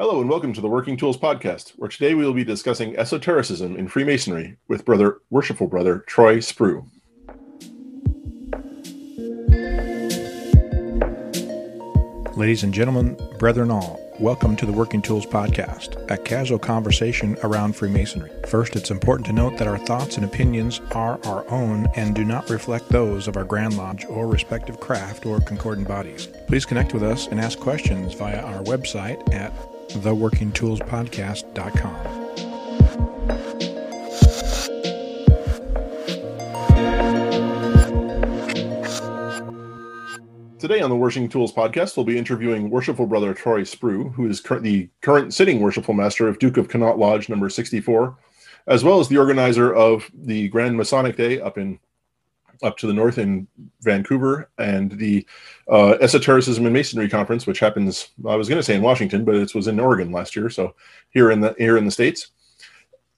Hello and welcome to the Working Tools Podcast, where today we will be discussing esotericism in Freemasonry with brother, worshipful brother Troy Spreeuw. Ladies and gentlemen, brethren all, welcome to the Working Tools Podcast, a casual conversation around Freemasonry. First, it's important to note that our thoughts and opinions are our own and do not reflect those of our Grand Lodge or respective craft or concordant bodies. Please connect with us and ask questions via our website at theworkingtoolspodcast.com. Today on the Working Tools Podcast, we'll be interviewing Worshipful Brother Troy Spreeuw, who is cur- the current sitting Worshipful Master of Duke of Connaught Lodge number 64, as well as the organizer of the Grand Masonic Day up in up to the north in Vancouver, and the uh, Esotericism and Masonry Conference, which happens, I was going to say in Washington, but it was in Oregon last year, so here in the here in the states,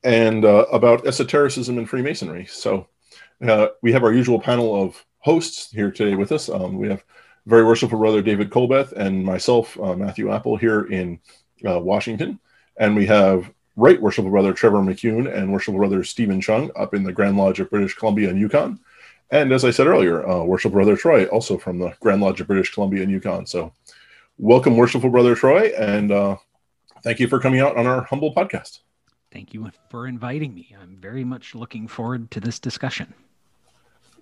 and uh, about esotericism and Freemasonry. So uh, we have our usual panel of hosts here today with us. Um, we have very worshipful brother David Colbeth and myself, uh, Matthew Appel, here in uh, Washington, and we have right worshipful brother Trevor McKeown and worshipful brother Steven Chung up in the Grand Lodge of British Columbia and Yukon. And as I said earlier, uh, worshipful brother Troy, also from the Grand Lodge of British Columbia and Yukon. So, welcome, worshipful brother Troy, and uh, thank you for coming out on our humble podcast. Thank you for inviting me. I'm very much looking forward to this discussion.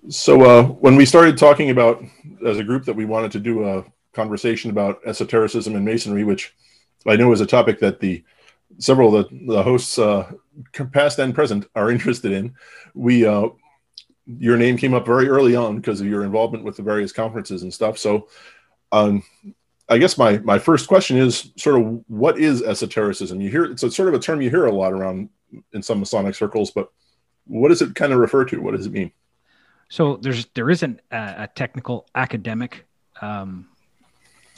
So, uh, when we started talking about as a group that we wanted to do a conversation about esotericism and masonry, which I know is a topic that the several of the, the hosts, uh, past and present, are interested in, we uh, your name came up very early on because of your involvement with the various conferences and stuff. So, um, I guess my my first question is sort of what is esotericism? You hear it's a sort of a term you hear a lot around in some Masonic circles, but what does it kind of refer to? What does it mean? So there's there isn't a, a technical academic um,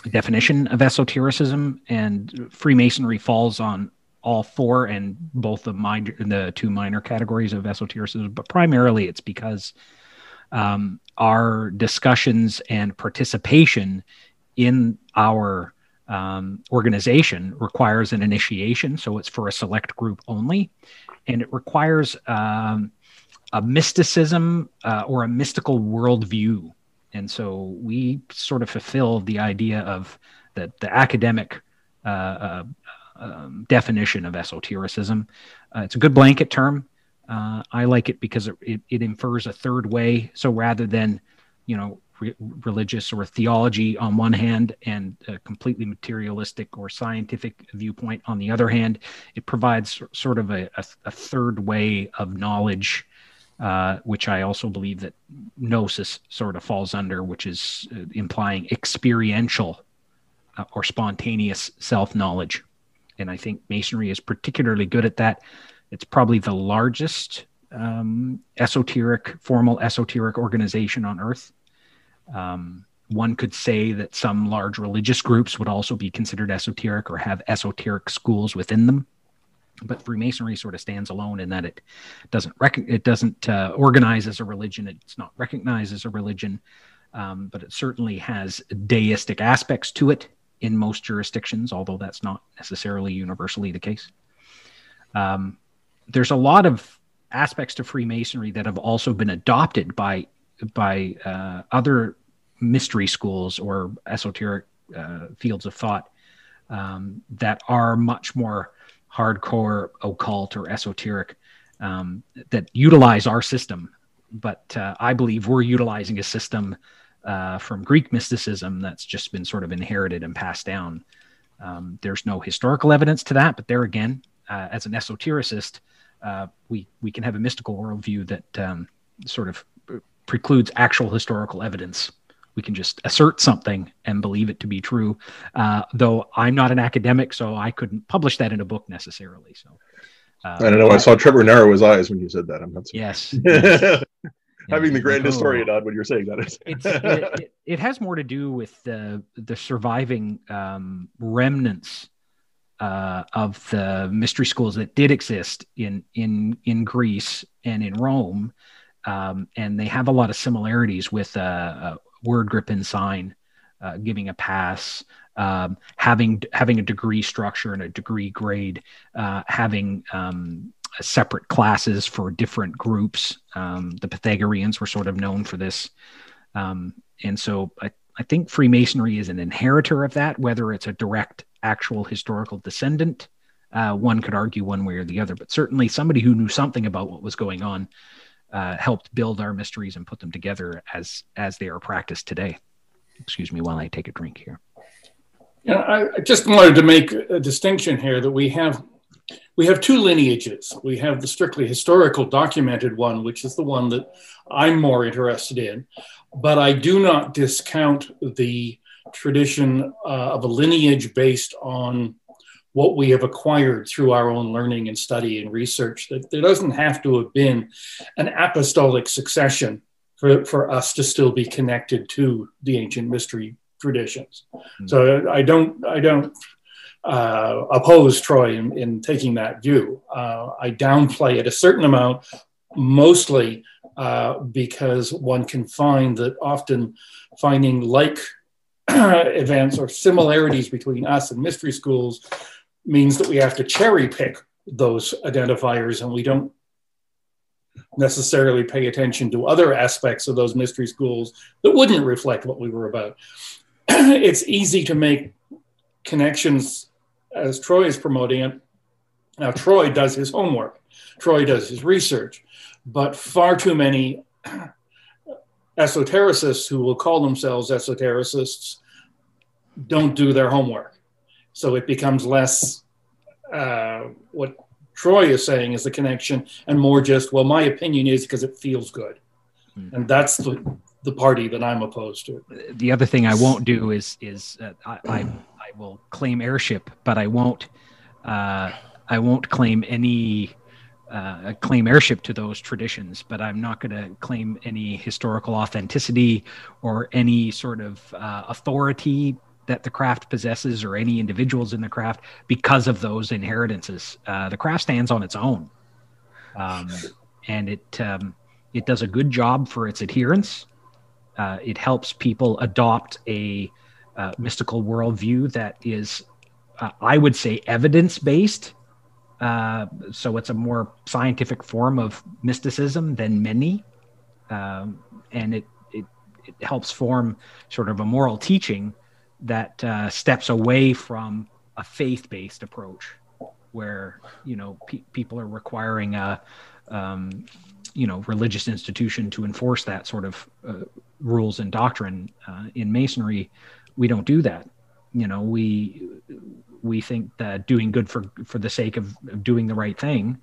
definition of esotericism, and Freemasonry falls on all four and both the minor the two minor categories of esotericism but primarily it's because um, our discussions and participation in our um, organization requires an initiation. So it's for a select group only. And it requires um, a mysticism uh, or a mystical worldview. And so we sort of fulfill the idea of the, the academic uh, uh, um, definition of esotericism. Uh, it's a good blanket term. Uh, I like it because it, it, it, infers a third way. So rather than, you know, re- religious or theology on one hand and a completely materialistic or scientific viewpoint on the other hand, it provides sort of a, a, a third way of knowledge. Uh, which I also believe that gnosis sort of falls under, which is uh, implying experiential uh, or spontaneous self knowledge and I think Masonry is particularly good at that. It's probably the largest um, esoteric, formal esoteric organization on earth. Um, one could say that some large religious groups would also be considered esoteric or have esoteric schools within them. But Freemasonry sort of stands alone in that it doesn't rec- it doesn't uh, organize as a religion. It's not recognized as a religion, um, but it certainly has deistic aspects to it in most jurisdictions, although that's not necessarily universally the case. Um, there's a lot of aspects to Freemasonry that have also been adopted by by uh, other mystery schools or esoteric uh, fields of thought um, that are much more hardcore occult or esoteric um, that utilize our system. But uh, I believe we're utilizing a system uh, from Greek mysticism that's just been sort of inherited and passed down. Um, there's no historical evidence to that, but there again, uh, as an esotericist, uh, we we can have a mystical worldview that um, sort of precludes actual historical evidence. We can just assert something and believe it to be true. Uh, though I'm not an academic, so I couldn't publish that in a book necessarily. So. Uh, I don't know. I saw Trevor narrow his eyes when you said that. I'm not. Yes. yes. having the grand historian on when you're saying that. it's, it, it, it, has more to do with the the surviving um, remnants uh, of the mystery schools that did exist in in in Greece and in Rome, um, and they have a lot of similarities with a, a word grip and sign. Uh, giving a pass, um, having having a degree structure and a degree grade, uh, having um, separate classes for different groups. Um, the Pythagoreans were sort of known for this, um, and so I, I think Freemasonry is an inheritor of that, whether it's a direct actual historical descendant. Uh, one could argue one way or the other, but certainly somebody who knew something about what was going on uh, helped build our mysteries and put them together as as they are practiced today. Excuse me while I take a drink here. Yeah, I just wanted to make a distinction here that we have we have two lineages. We have the strictly historical documented one, which is the one that I'm more interested in, but I do not discount the tradition uh, of a lineage based on what we have acquired through our own learning and study and research. That there doesn't have to have been an apostolic succession for, for us to still be connected to the ancient mystery traditions. Mm-hmm. So I don't I don't uh, oppose Troy in, in, taking that view. Uh, I downplay it a certain amount, mostly uh, because one can find that often finding like events or similarities between us and mystery schools means that we have to cherry pick those identifiers and we don't necessarily pay attention to other aspects of those mystery schools that wouldn't reflect what we were about. it's easy to make connections as Troy is promoting it. Now, Troy does his homework, Troy does his research, but far too many esotericists who will call themselves esotericists don't do their homework. So it becomes less uh, what Troy is saying is the connection and more just, well, my opinion is because it feels good. Mm. And that's the, the party that I'm opposed to. The other thing I won't do is, is uh, I, I, I, will claim heirship, but I won't, uh, I won't claim any uh, claim heirship to those traditions, but I'm not going to claim any historical authenticity or any sort of uh, authority that the craft possesses or any individuals in the craft because of those inheritances. Uh, the craft stands on its own, um, and it um, it does a good job for its adherents. Uh, it helps people adopt a uh, mystical worldview that is, uh, I would say, evidence based. Uh, so it's a more scientific form of mysticism than many, um, and it, it it helps form sort of a moral teaching that uh, steps away from a faith-based approach where you know pe- people are requiring a um, you know religious institution to enforce that sort of uh, rules and doctrine uh, in masonry we don't do that. You know we we think that doing good for for the sake of, of doing the right thing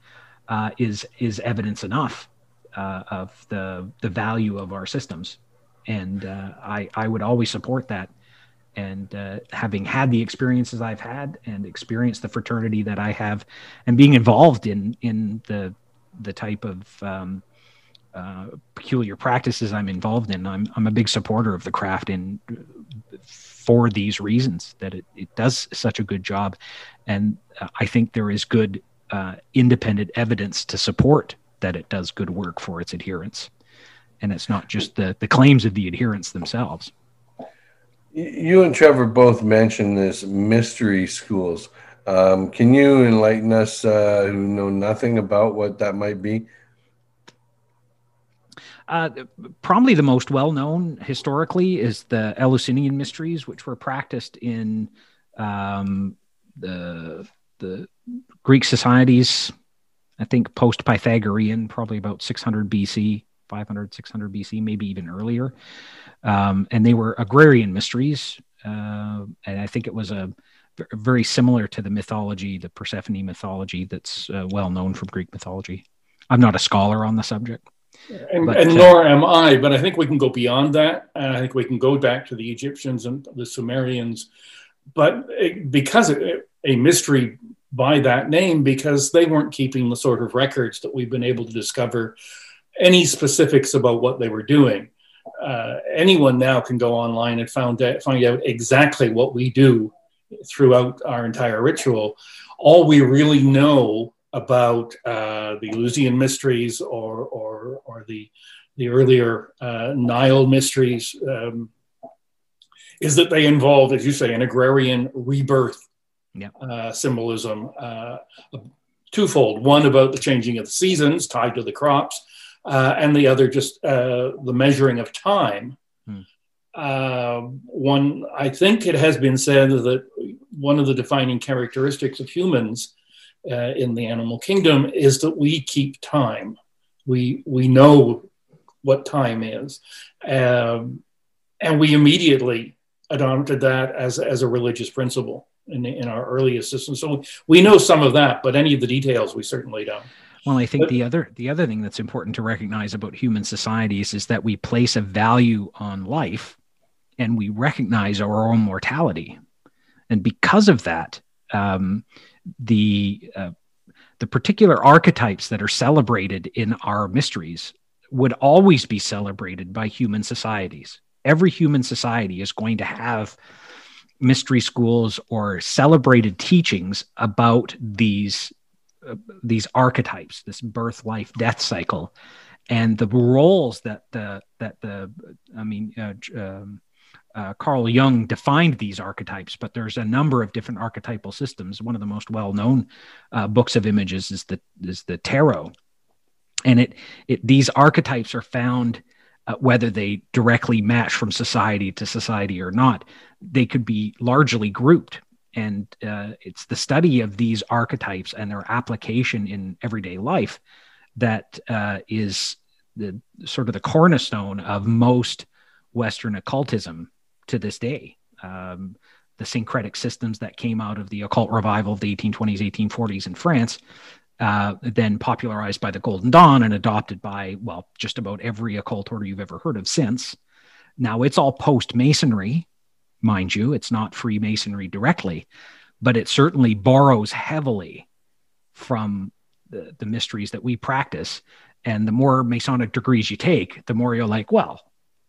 uh, is is evidence enough uh, of the the value of our systems. And uh, I I would always support that. And uh, having had the experiences I've had and experienced the fraternity that I have, and being involved in in the the type of um, uh, peculiar practices I'm involved in, I'm I'm a big supporter of the craft in for these reasons that it, it does such a good job, and uh, I think there is good uh, independent evidence to support that it does good work for its adherents, and it's not just the the claims of the adherents themselves. You and Trevor both mentioned this mystery schools. Um, can you enlighten us uh, who know nothing about what that might be? Uh, probably the most well known historically is the Eleusinian mysteries, which were practiced in um, the the Greek societies. I think post Pythagorean, probably about 600 BC, 500, 600 BC, maybe even earlier um, and they were agrarian mysteries. Uh, and I think it was a very similar to the mythology, the Persephone mythology that's uh, well known from Greek mythology. I'm not a scholar on the subject. And, but, and uh, nor am I, but I think we can go beyond that. And I think we can go back to the Egyptians and the Sumerians. But it, because it, a mystery by that name, because they weren't keeping the sort of records that we've been able to discover any specifics about what they were doing uh, anyone now can go online and find out, find out exactly what we do throughout our entire ritual. All we really know about uh, the Eleusinian mysteries or, or, or the, the earlier uh, Nile mysteries um, is that they involve, as you say, an agrarian rebirth Yep. uh, symbolism, uh, twofold. One about the changing of the seasons tied to the crops, uh, and the other just uh, the measuring of time. Hmm. Uh, one, I think it has been said that one of the defining characteristics of humans uh, in the animal kingdom is that we keep time. We we know what time is, um, and we immediately adopted that as as a religious principle in, in our earliest system. So we know some of that, but any of the details we certainly don't. Well, I think the other the other thing that's important to recognize about human societies is that we place a value on life, and we recognize our own mortality, and because of that, um, the uh, the particular archetypes that are celebrated in our mysteries would always be celebrated by human societies. Every human society is going to have mystery schools or celebrated teachings about these uh, these archetypes, this birth, life, death cycle, and the roles that the that the I mean, uh, um, uh, Carl Jung defined these archetypes, but there's a number of different archetypal systems. One of the most well-known uh, books of images is the is the tarot, and it it these archetypes are found. Uh, whether they directly match from society to society or not, they could be largely grouped and uh, it's the study of these archetypes and their application in everyday life that uh, is the sort of the cornerstone of most Western occultism to this day. Um, the syncretic systems that came out of the occult revival of the 1820s, 1840s in France, uh, then popularized by the Golden Dawn and adopted by, well, just about every occult order you've ever heard of since. Now it's all post Masonry, mind you, it's not Freemasonry directly, but it certainly borrows heavily from the, the mysteries that we practice. And the more Masonic degrees you take, the more you're like, well,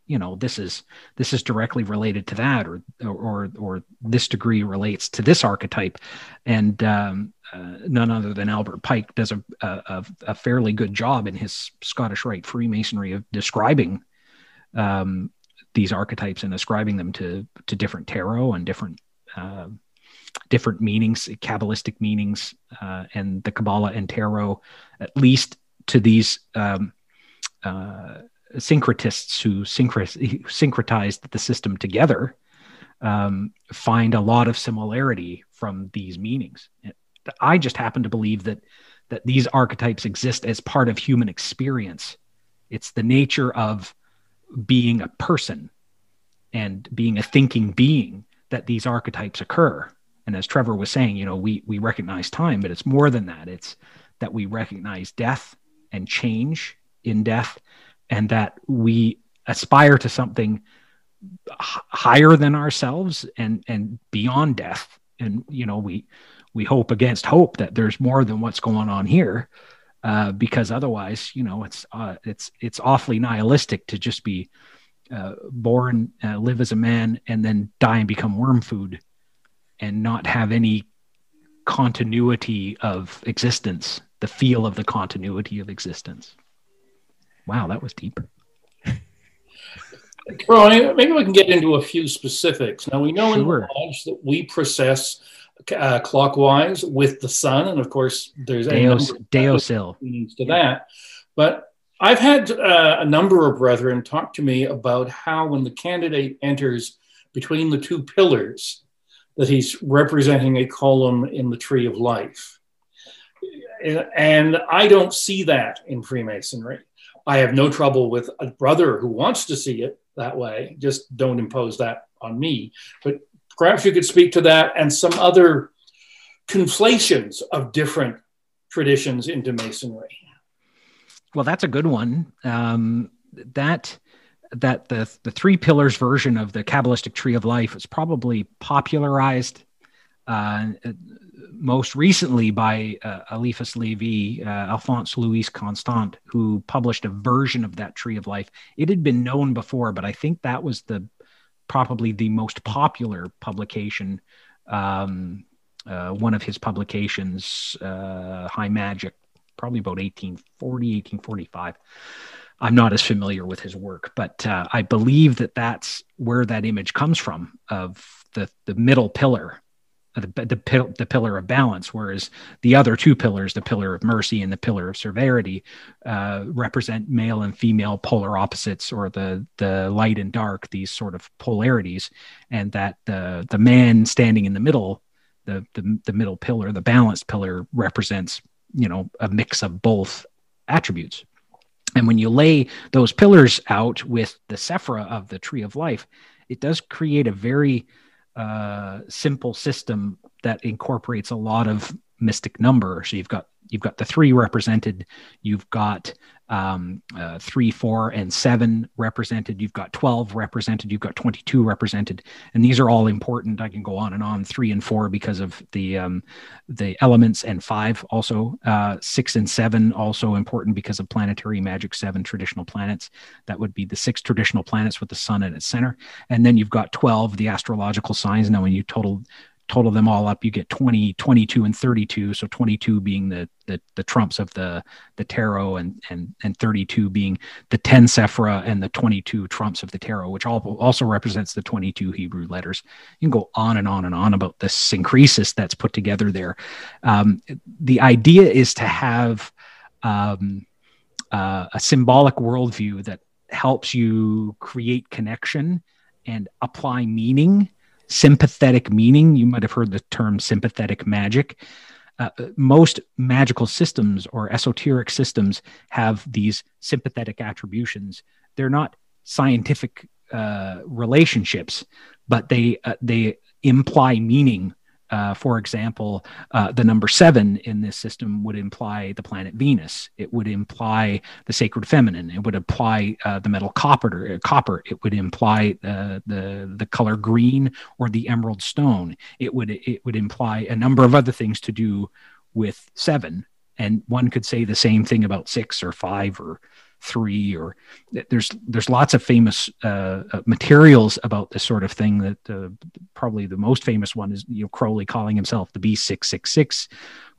you know, this is this is directly related to that, or or or this degree relates to this archetype, and um, uh, none other than Albert Pike does a, a a fairly good job in his Scottish Rite Freemasonry of describing um, these archetypes and ascribing them to to different tarot and different uh, different meanings, kabbalistic meanings, uh, and the Kabbalah and tarot, at least to these um, uh, syncretists who syncretized the system together, um, find a lot of similarity from these meanings. I just happen to believe that that these archetypes exist as part of human experience. It's the nature of being a person and being a thinking being that these archetypes occur. And as Trevor was saying, you know, we we recognize time, but it's more than that. It's that we recognize death and change in death, and that we aspire to something higher than ourselves and and beyond death. And you know, we we hope against hope that there's more than what's going on here, uh, because otherwise, you know, it's uh, it's it's awfully nihilistic to just be uh, born, uh, live as a man, and then die and become worm food, and not have any continuity of existence, the feel of the continuity of existence. Wow, that was deep. Well, maybe we can get into a few specifics. Now, we know in Sure. the lodge that we process uh, clockwise with the sun, and of course, there's a Deos, of Deosil. meanings to that. But I've had uh, a number of brethren talk to me about how when the candidate enters between the two pillars, that he's representing a column in the tree of life. And I don't see that in Freemasonry. I have no trouble with a brother who wants to see it that way. Just don't impose that on me. But perhaps you could speak to that and some other conflations of different traditions into Masonry. Well, that's a good one. Um, that that the the three pillars version of the Kabbalistic tree of life was probably popularized uh, most recently by uh, Eliphas Levi, uh, Alphonse Louis Constant, who published a version of that tree of life. It had been known before, but I think that was the probably the most popular publication. Um, uh, one of his publications, uh, High Magic, probably about 1840, 1845. I'm not as familiar with his work, but uh, I believe that that's where that image comes from of the the middle pillar, the the, the pillar of balance, whereas the other two pillars, the pillar of mercy and the pillar of severity, uh, represent male and female polar opposites, or the the light and dark, these sort of polarities, and that the the man standing in the middle, the the, the middle pillar, the balanced pillar, represents you know a mix of both attributes. And when you lay those pillars out with the sephira of the tree of life, it does create a very uh, simple system that incorporates a lot of mystic number. So you've got you've got the three represented, you've got um, uh, three, four, and seven represented. You've got 12 represented. You've got 22 represented, and these are all important. I can go on and on. Three and four because of the um, the elements, and five also. Uh, six and seven also important because of planetary magic. Seven traditional planets. That would be the six traditional planets with the sun at its center, and then you've got 12 the astrological signs. Now, when you total total them all up, you get 20, 22, and 32. So 22 being the the, the trumps of the the tarot, and and and 32 being the 10 sephira and the 22 trumps of the tarot, which all, also represents the 22 Hebrew letters. You can go on and on and on about the syncresis that's put together there. Um, the idea is to have um, uh, a symbolic worldview that helps you create connection and apply meaning sympathetic meaning. You might have heard the term sympathetic magic. Uh, most magical systems or esoteric systems have these sympathetic attributions. They're not scientific uh, relationships, but they uh, they imply meaning uh, for example, uh, the number seven in this system would imply the planet Venus. It would imply the sacred feminine. It would imply uh, the metal copper. Uh, copper. It would imply uh, the the color green or the emerald stone. It would it would imply a number of other things to do with seven. And one could say the same thing about six or five or three or there's there's lots of famous uh, uh, materials about this sort of thing that uh, probably the most famous one is you know crowley calling himself the b666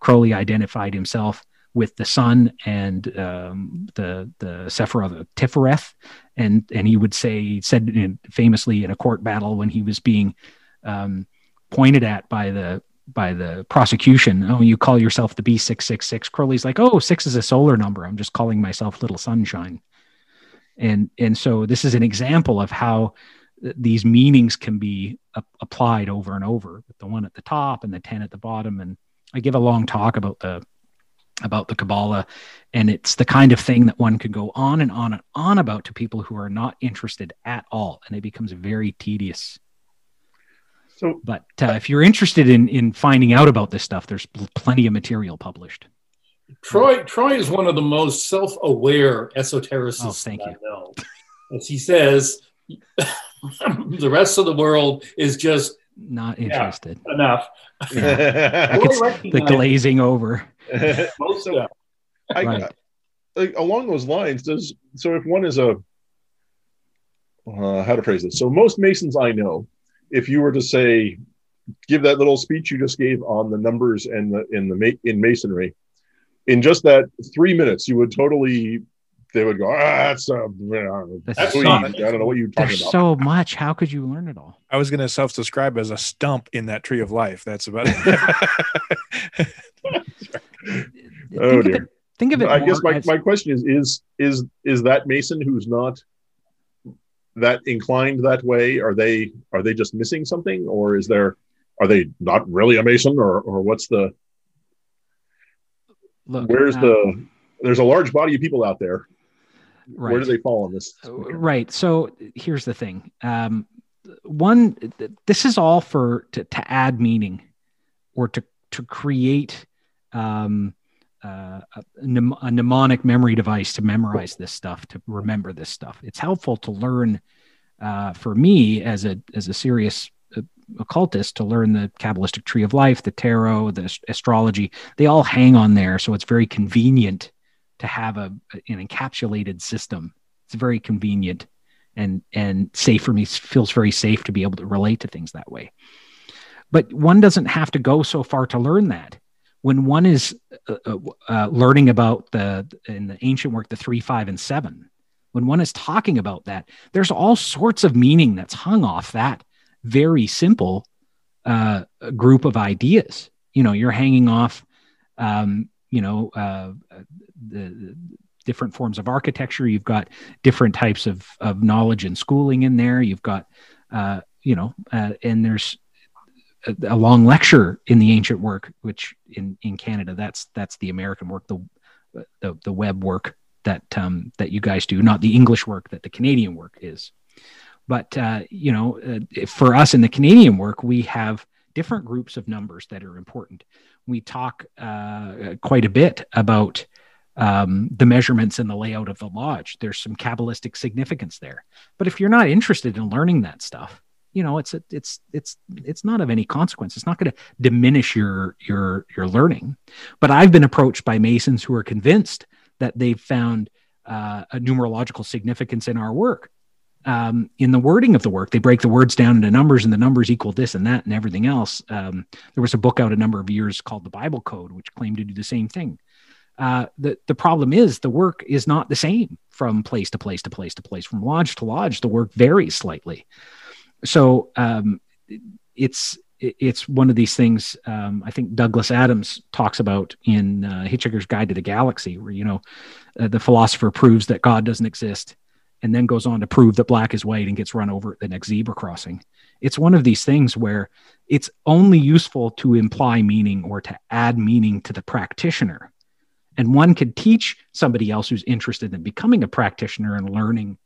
crowley identified himself with the sun and um, the the sephira the tifereth and and he would say said famously in a court battle when he was being um, pointed at by the by the prosecution. Oh, you call yourself the B666. Crowley's like, oh, six is a solar number. I'm just calling myself Little Sunshine. And and so this is an example of how these meanings can be a- applied over and over with the one at the top and the 10 at the bottom. And I give a long talk about the about the Kabbalah, and it's the kind of thing that one could go on and on and on about to people who are not interested at all, and it becomes very tedious so, but uh, if you're interested in in finding out about this stuff, there's plenty of material published. Troy Troy is one of the most self-aware esotericists oh, thank you. I know. As he says, the rest of the world is just not interested. Yeah, enough. Yeah. the glazing over. Most so, I, right. like, along those lines, does so if one is a uh, how to phrase this? So most Masons I know if you were to say, give that little speech you just gave on the numbers and the in the in masonry, in just that three minutes, you would totally. They would go, ah, that's, uh, that's so, I don't know what you're talking There's about. so much. How could you learn it all? I was going to self-describe as a stump in that tree of life. That's about it. oh dear. It, think of it. I guess my, as... my question is: is is is that Mason who's not that inclined that way? Are they are they just missing something, or is there are they not really a Mason, or or what's the Look, where's uh, the there's a large body of people out there. Right. Where do they fall on this? Right. So here's the thing. Um, one, this is all for to, to add meaning, or to to create um, uh, a, mnemonic memory device to memorize this stuff, to remember this stuff. It's helpful to learn uh, for me as a as a serious uh, occultist to learn the Kabbalistic tree of life, the tarot, the astrology. They all hang on there, so it's very convenient to have a an encapsulated system. It's very convenient and and safe for me. Feels very safe to be able to relate to things that way. But one doesn't have to go so far to learn that when one is uh, uh, uh, learning about the in the ancient work the three five and seven when one is talking about that, there's all sorts of meaning that's hung off that very simple uh, group of ideas. You know, you're hanging off, um, you know, uh, the, different forms of architecture. You've got different types of, of knowledge and schooling in there. You've got, uh, you know, and there's a, long lecture in the ancient work, which in, in Canada, that's that's the American work, the the, the Webb work that um, that you guys do, not the English work that the Canadian work is. But uh, you know, uh, for us in the Canadian work, we have different groups of numbers that are important. We talk uh, quite a bit about um, the measurements and the layout of the lodge. There's some Kabbalistic significance there. But if you're not interested in learning that stuff, you know, it's it's it's it's not of any consequence. It's not going to diminish your your your learning. But I've been approached by Masons who are convinced that they've found uh, a numerological significance in our work. Um, in the wording of the work, they break the words down into numbers, and the numbers equal this and that and everything else. Um, there was a book out a number of years called the Bible Code, which claimed to do the same thing. Uh, the the problem is the work is not the same from place to place to place to place, from lodge to lodge. The work varies slightly, so um, it's it's one of these things um, I think Douglas Adams talks about in uh, Hitchhiker's Guide to the Galaxy, where you know uh, the philosopher proves that God doesn't exist, and then goes on to prove that black is white and gets run over at the next zebra crossing. It's one of these things where it's only useful to imply meaning or to add meaning to the practitioner, and one could teach somebody else who's interested in becoming a practitioner and learning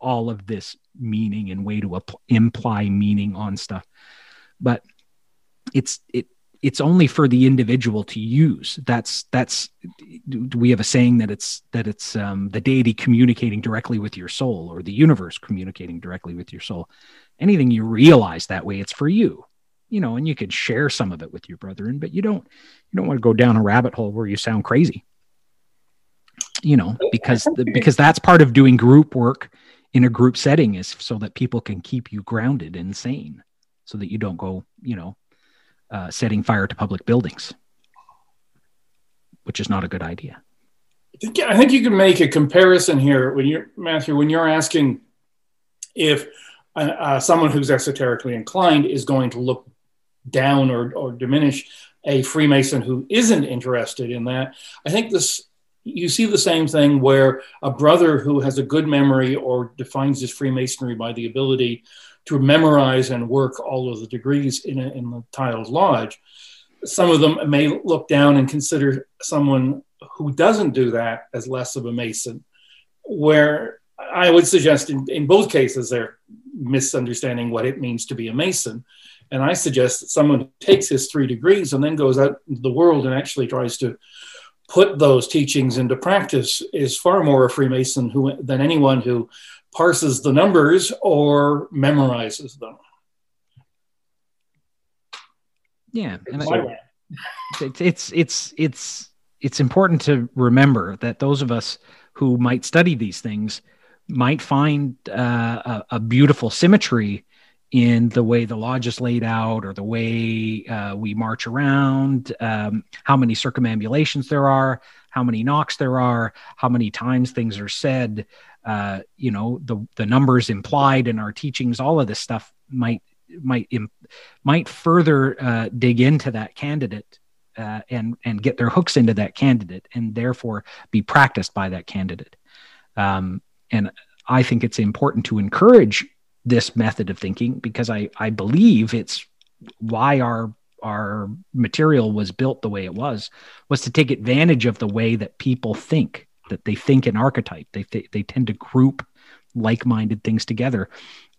all of this meaning and way to imply meaning on stuff. But it's it it's only for the individual to use. That's that's we have a saying that it's that it's um, the deity communicating directly with your soul or the universe communicating directly with your soul. Anything you realize that way it's for you you know and you could share some of it with your brethren but you don't you don't want to go down a rabbit hole where you sound crazy you know because the, because that's part of doing group work in a group setting is so that people can keep you grounded and sane so that you don't go, you know, uh, setting fire to public buildings, which is not a good idea. I think, you can make a comparison here when you're Matthew when you're asking if uh, uh, someone who's esoterically inclined is going to look down or, or diminish a Freemason who isn't interested in that. I think this you see the same thing where a brother who has a good memory or defines his Freemasonry by the ability to memorize and work all of the degrees in, a, in the tiled lodge. Some of them may look down and consider someone who doesn't do that as less of a Mason, where I would suggest in, in both cases they're misunderstanding what it means to be a Mason. And I suggest that someone takes his three degrees and then goes out into the world and actually tries to put those teachings into practice is far more a Freemason who, than anyone who parses the numbers or memorizes them. Yeah, it's, it's it's it's it's important to remember that those of us who might study these things might find uh, a, a, beautiful symmetry in the way the lodge is laid out or the way uh, we march around, um, how many circumambulations there are, how many knocks there are, how many times things are said uh, you know the the numbers implied in our teachings all of this stuff might might might further uh, dig into that candidate uh, and and get their hooks into that candidate and therefore be practiced by that candidate. Um, and i think it's important to encourage this method of thinking because i i believe it's why our our material was built the way it was was to take advantage of the way that people think that they think in archetype. They th- they tend to group like-minded things together,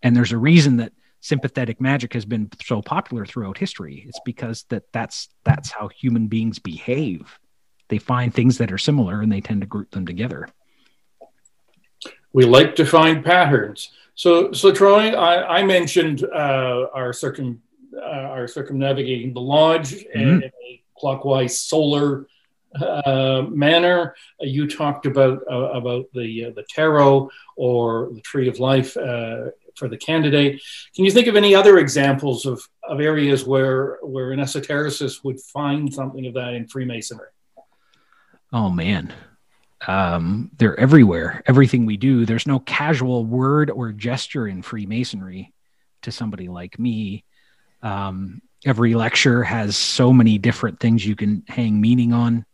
and there's a reason that sympathetic magic has been so popular throughout history. It's because that that's that's how human beings behave. They find things that are similar and they tend to group them together. We like to find patterns. So, so Troy, I, I mentioned uh, our circum uh, our circumnavigating the lodge mm-hmm. and a clockwise solar uh, manner. Uh, you talked about uh, about the uh, the tarot or the tree of life uh, for the candidate. Can you think of any other examples of, of areas where where an esotericist would find something of that in Freemasonry? Oh man, Um, they're everywhere. Everything we do, there's no casual word or gesture in Freemasonry to somebody like me. Um, every lecture has so many different things you can hang meaning on.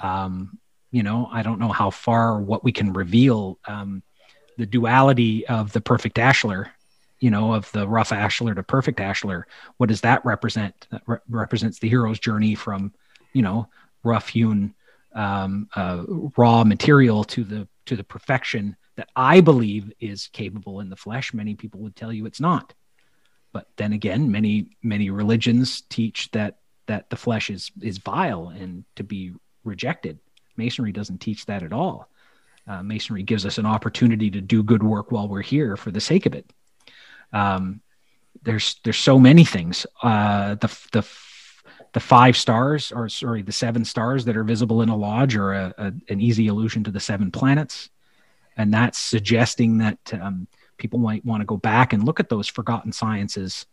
Um, you know, I don't know how far what we can reveal. Um, the duality of the perfect ashlar, you know, of the rough ashlar to perfect ashlar. What does that represent? That re- represents the hero's journey from, you know, rough hewn um, uh, raw material to the to the perfection that I believe is capable in the flesh. Many people would tell you it's not. But then again, many many religions teach that that the flesh is is vile and to be rejected. Masonry doesn't teach that at all. Uh, masonry gives us an opportunity to do good work while we're here for the sake of it. Um, there's there's so many things. Uh, the the the five stars, or sorry, the seven stars that are visible in a lodge, are a, a, an easy allusion to the seven planets, and that's suggesting that um, people might want to go back and look at those forgotten sciences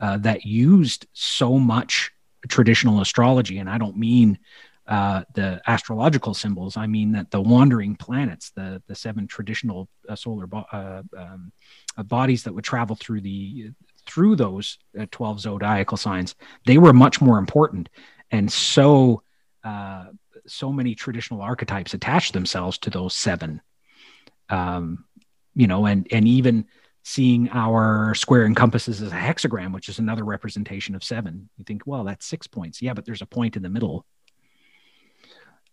uh, that used so much traditional astrology. And I don't mean uh, the astrological symbols. I mean that the wandering planets, the the seven traditional uh, solar bo- uh, um, uh, bodies that would travel through the through those uh, twelve zodiacal signs, they were much more important, and so so many traditional archetypes attach themselves to those seven. Um, you know, and and even seeing our square encompasses as a hexagram, which is another representation of seven. You think, well, that's six points. Yeah, but there's a point in the middle.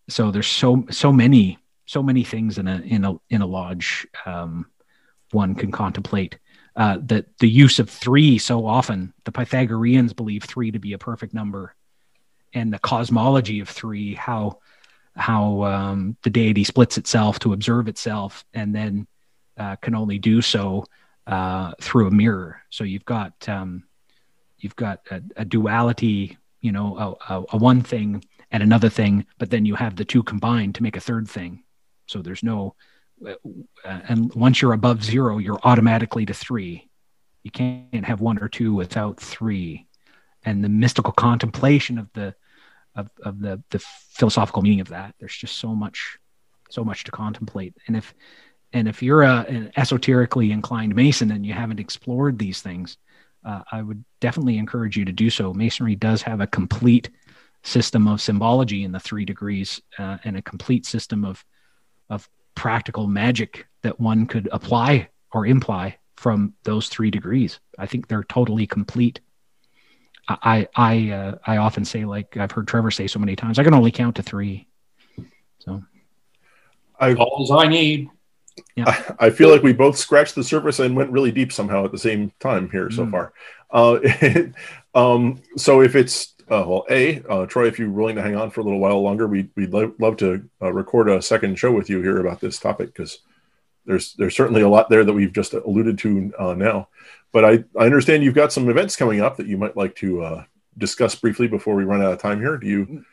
So there's so so many so many things in a in a in a lodge um, one can contemplate. Uh, that the use of three so often the Pythagoreans believe three to be a perfect number, and the cosmology of three how how um, the deity splits itself to observe itself and then uh, can only do so uh, through a mirror. So you've got um, you've got a, a, duality, you know, a, a, a, one thing and another thing, but then you have the two combined to make a third thing. So there's no, and once you're above zero, you're automatically to three. You can't have one or two without three. And the mystical contemplation of the of, of the the philosophical meaning of that, there's just so much, so much to contemplate. And if and if you're a, an esoterically inclined Mason and you haven't explored these things, uh, I would definitely encourage you to do so. Masonry does have a complete system of symbology in the three degrees uh, and a complete system of of practical magic that one could apply or imply from those three degrees. I think they're totally complete. I I uh, I often say, like I've heard Trevor say so many times, I can only count to three. So, I all I need. Yeah. I, I, feel like we both scratched the surface and went really deep somehow at the same time here so mm. far. Uh, um, so if it's uh, well, a uh, Troy, if you're willing to hang on for a little while longer, we, we'd lo- love to uh, record a second show with you here about this topic because there's there's certainly a lot there that we've just alluded to uh, now. But I, I understand you've got some events coming up that you might like to uh, discuss briefly before we run out of time here. Do you?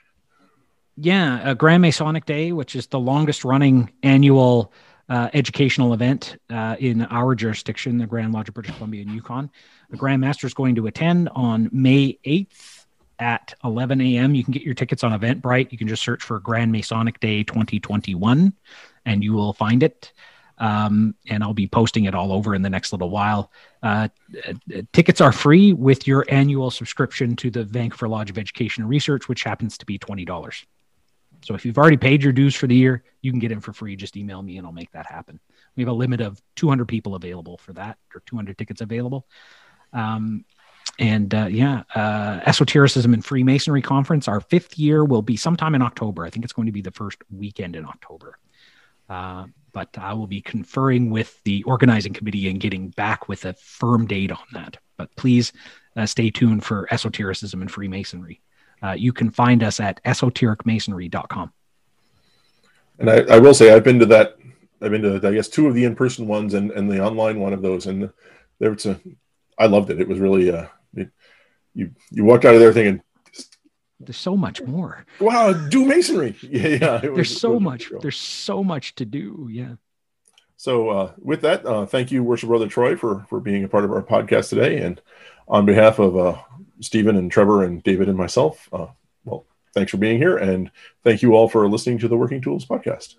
Yeah, a Grand Masonic Day, which is the longest running annual uh, educational event uh, in our jurisdiction, the Grand Lodge of British Columbia and Yukon. The Grand Master is going to attend on May 8th at 11 a.m. You can get your tickets on Eventbrite. You can just search for Grand Masonic Day 2021 and you will find it. Um, and I'll be posting it all over in the next little while. Uh, uh, tickets are free with your annual subscription to the Vancouver Lodge of Education and Research, which happens to be $20. So if you've already paid your dues for the year, you can get in for free. Just email me and I'll make that happen. We have a limit of 200 people available for that, or 200 tickets available. Um, and uh, yeah, uh, Esotericism and Freemasonry Conference, our fifth year will be sometime in October. I think it's going to be the first weekend in October. Uh, but I will be conferring with the organizing committee and getting back with a firm date on that. But please uh, stay tuned for Esotericism and Freemasonry uh, you can find us at esotericmasonry.com. And I, I, will say, I've been to that. I've been to, I guess, two of the in-person ones and, and the online one of those, and there was a. I loved it. It was really, uh, you you walked out of there thinking, there's so much more. Wow, do masonry. Yeah, yeah. there's so much. There's so much to do. Yeah. So uh, with that, uh, thank you, Worship Brother Troy, for for being a part of our podcast today, and on behalf of uh, Steven and Trevor and David and myself, uh, well, thanks for being here. And thank you all for listening to the Working Tools podcast.